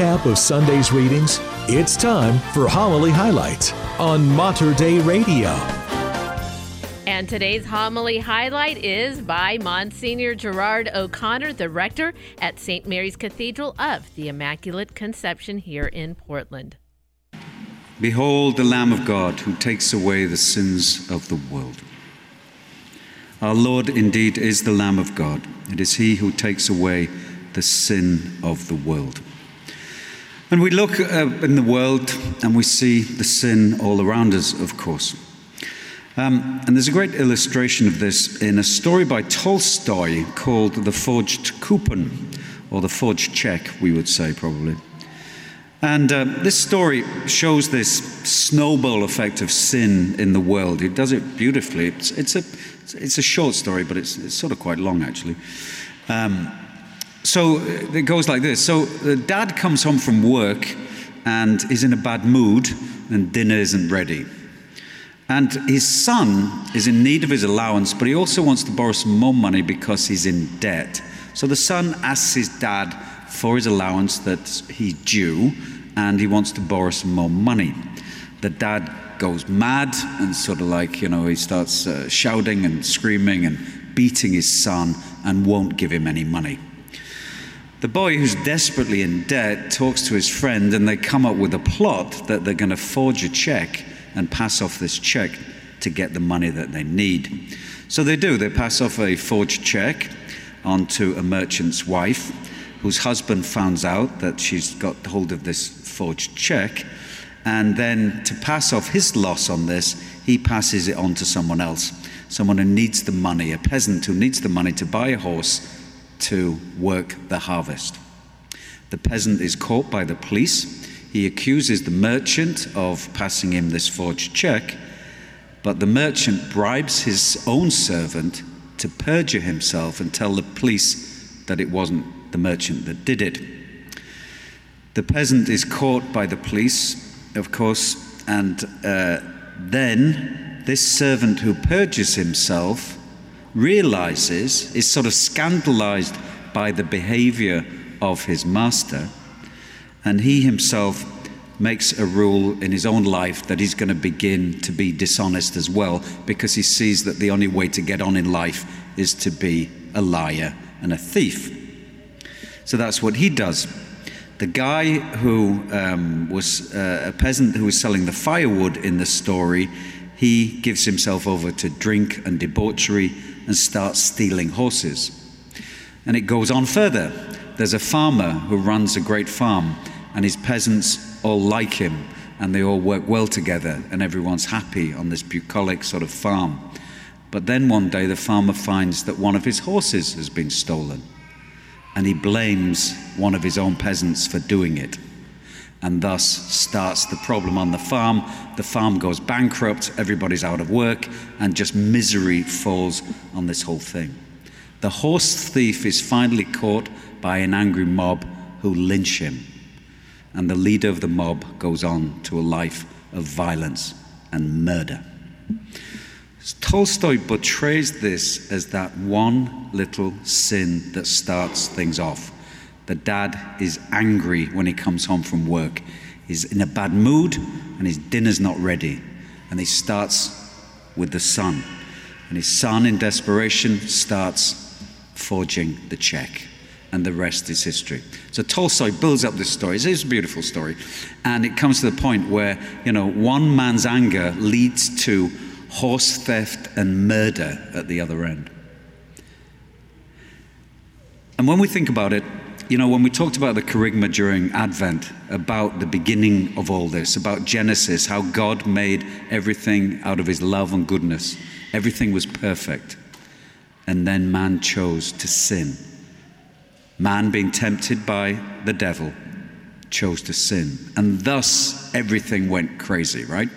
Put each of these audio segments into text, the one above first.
recap of Sunday's readings, it's time for Homily Highlights on Mater Dei Radio. And today's homily highlight is by Monsignor Gerard O'Connor, the rector at St. Mary's Cathedral of the Immaculate Conception here in Portland. Behold the Lamb of God who takes away the sins of the world. Our Lord indeed is the Lamb of God. It is He who takes away the sin of the world. And we look uh, in the world and we see the sin all around us, of course. Um, and there's a great illustration of this in a story by Tolstoy called The Forged Coupon, or The Forged Check, we would say probably. And uh, this story shows this snowball effect of sin in the world. It does it beautifully. It's, it's a, it's a short story, but it's, it's sort of quite long, actually. Um, so uh, it goes like this. So the dad comes home from work and is in a bad mood, and dinner isn't ready. And his son is in need of his allowance, but he also wants to borrow some more money because he's in debt. So the son asks his dad for his allowance that he's due, and he wants to borrow some more money. The dad goes mad and sort of like, you know, he starts uh, shouting and screaming and beating his son and won't give him any money. The boy, who's desperately in debt, talks to his friend, and they come up with a plot that they're going to forge a check and pass off this check to get the money that they need. So they do. They pass off a forged check onto a merchant's wife, whose husband finds out that she's got hold of this forged check. And then to pass off his loss on this, he passes it on to someone else, someone who needs the money, a peasant who needs the money to buy a horse to work the harvest. The peasant is caught by the police he accuses the merchant of passing him this forged check, but the merchant bribes his own servant to perjure himself and tell the police that it wasn't the merchant that did it. The peasant is caught by the police, of course, and uh, then this servant who perjures himself realizes, is sort of scandalized by the behavior of his master and he himself makes a rule in his own life that he's going to begin to be dishonest as well because he sees that the only way to get on in life is to be a liar and a thief. So that's what he does. The guy who um, was uh, a peasant who was selling the firewood in the story, he gives himself over to drink and debauchery and starts stealing horses. And it goes on further. There's a farmer who runs a great farm, and his peasants all like him, and they all work well together, and everyone's happy on this bucolic sort of farm. But then one day the farmer finds that one of his horses has been stolen, and he blames one of his own peasants for doing it. And thus starts the problem on the farm. The farm goes bankrupt, everybody's out of work, and just misery falls on this whole thing. The horse thief is finally caught by an angry mob who lynch him. And the leader of the mob goes on to a life of violence and murder. Tolstoy portrays this as that one little sin that starts things off. The dad is angry when he comes home from work. He's in a bad mood and his dinner's not ready. And he starts with the son. And his son, in desperation, starts forging the check and the rest is history. So Tolstoy builds up this story. It's a beautiful story. And it comes to the point where, you know, one man's anger leads to horse theft and murder at the other end. And when we think about it, you know, when we talked about the kerygma during Advent, about the beginning of all this, about Genesis, how God made everything out of his love and goodness, everything was perfect. And then man chose to sin Man, being tempted by the devil, chose to sin. And thus everything went crazy, right?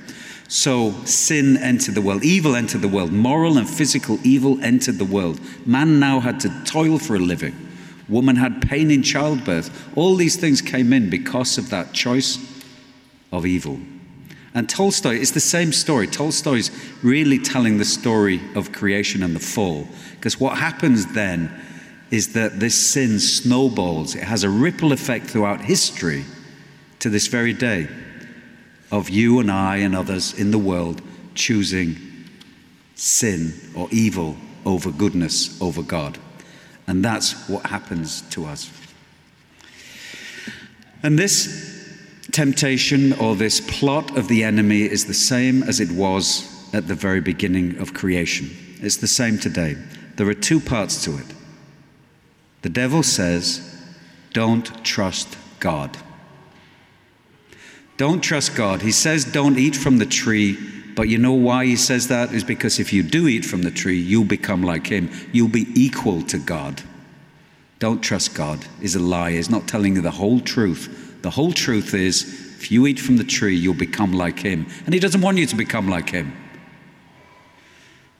So sin entered the world, evil entered the world, moral and physical evil entered the world. Man now had to toil for a living. Woman had pain in childbirth. All these things came in because of that choice of evil. And Tolstoy, it's the same story. Tolstoy's really telling the story of creation and the fall. Because what happens then is that this sin snowballs. It has a ripple effect throughout history to this very day of you and I and others in the world choosing sin or evil over goodness over God. And that's what happens to us. And this temptation or this plot of the enemy is the same as it was at the very beginning of creation. It's the same today. There are two parts to it. The devil says, Don't trust God. Don't trust God. He says, Don't eat from the tree. But you know why he says that? Is because if you do eat from the tree, you'll become like him. You'll be equal to God. Don't trust God is a lie. He's not telling you the whole truth. The whole truth is if you eat from the tree, you'll become like him. And he doesn't want you to become like him.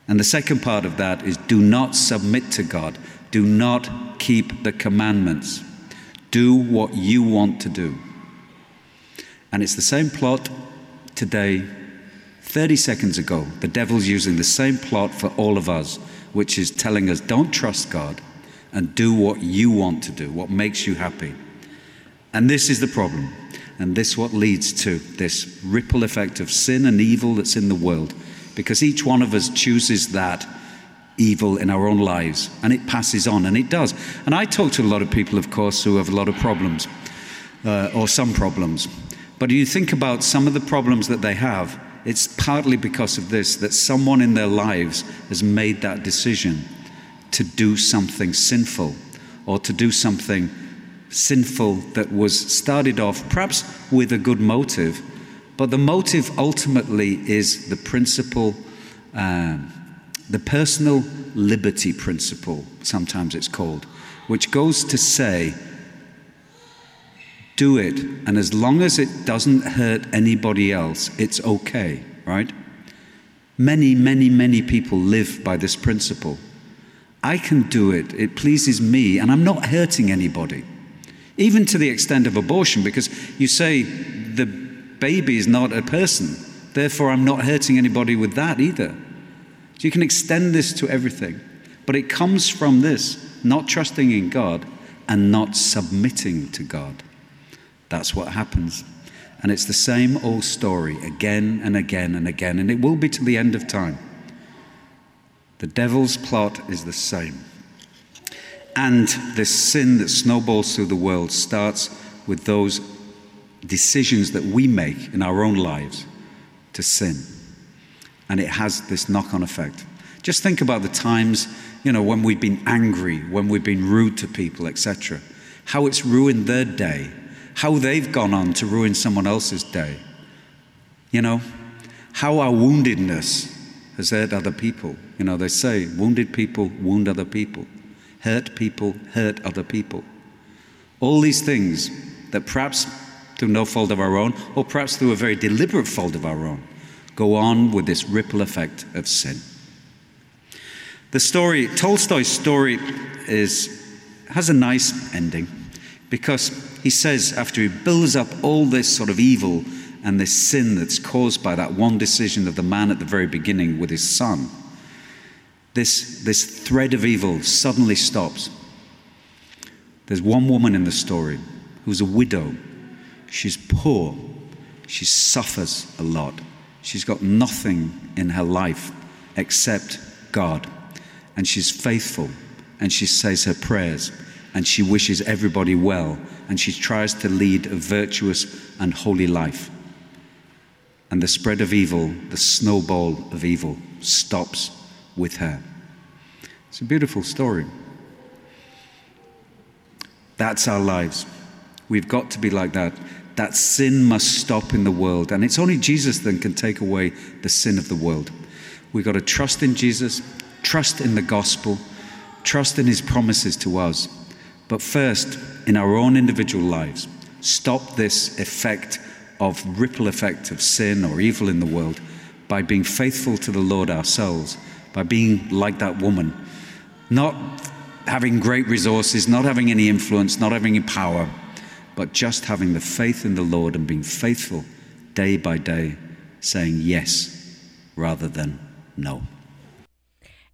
And the second part of that is do not submit to God. Do not keep the commandments. Do what you want to do. And it's the same plot today. 30 seconds ago, the devil's using the same plot for all of us, which is telling us don't trust God and do what you want to do, what makes you happy. And this is the problem. And this what leads to this ripple effect of sin and evil that's in the world because each one of us chooses that evil in our own lives and it passes on and it does and i talk to a lot of people of course who have a lot of problems uh, or some problems but you think about some of the problems that they have it's partly because of this that someone in their lives has made that decision to do something sinful or to do something sinful that was started off perhaps with a good motive but the motive ultimately is the principle, um, the personal liberty principle, sometimes it's called, which goes to say, do it, and as long as it doesn't hurt anybody else, it's okay, right? Many, many, many people live by this principle. I can do it, it pleases me, and I'm not hurting anybody. Even to the extent of abortion, because you say the baby is not a person. Therefore, I'm not hurting anybody with that either. So you can extend this to everything. But it comes from this not trusting in God and not submitting to God. That's what happens. And it's the same old story again and again and again, and it will be to the end of time. The devil's plot is the same. And this sin that snowballs through the world starts with those decisions that we make in our own lives to sin. And it has this knock on effect. Just think about the times, you know, when we've been angry, when we've been rude to people, etc. How it's ruined their day, how they've gone on to ruin someone else's day. You know, how our woundedness has hurt other people. You know, they say wounded people wound other people, hurt people hurt other people. All these things that perhaps through no fault of our own, or perhaps through a very deliberate fault of our own, go on with this ripple effect of sin. The story, Tolstoy's story, is, has a nice ending because he says, after he builds up all this sort of evil and this sin that's caused by that one decision of the man at the very beginning with his son, this, this thread of evil suddenly stops. There's one woman in the story who's a widow She's poor. She suffers a lot. She's got nothing in her life except God. And she's faithful and she says her prayers and she wishes everybody well and she tries to lead a virtuous and holy life. And the spread of evil, the snowball of evil, stops with her. It's a beautiful story. That's our lives. We've got to be like that that sin must stop in the world. And it's only Jesus that can take away the sin of the world. We've got to trust in Jesus, trust in the gospel, trust in his promises to us. But first, in our own individual lives, stop this effect of ripple effect of sin or evil in the world by being faithful to the Lord ourselves, by being like that woman, not having great resources, not having any influence, not having any power, but just having the faith in the Lord and being faithful day by day, saying yes rather than no.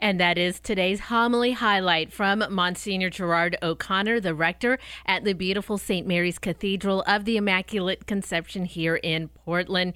And that is today's homily highlight from Monsignor Gerard O'Connor, the rector at the beautiful St. Mary's Cathedral of the Immaculate Conception here in Portland.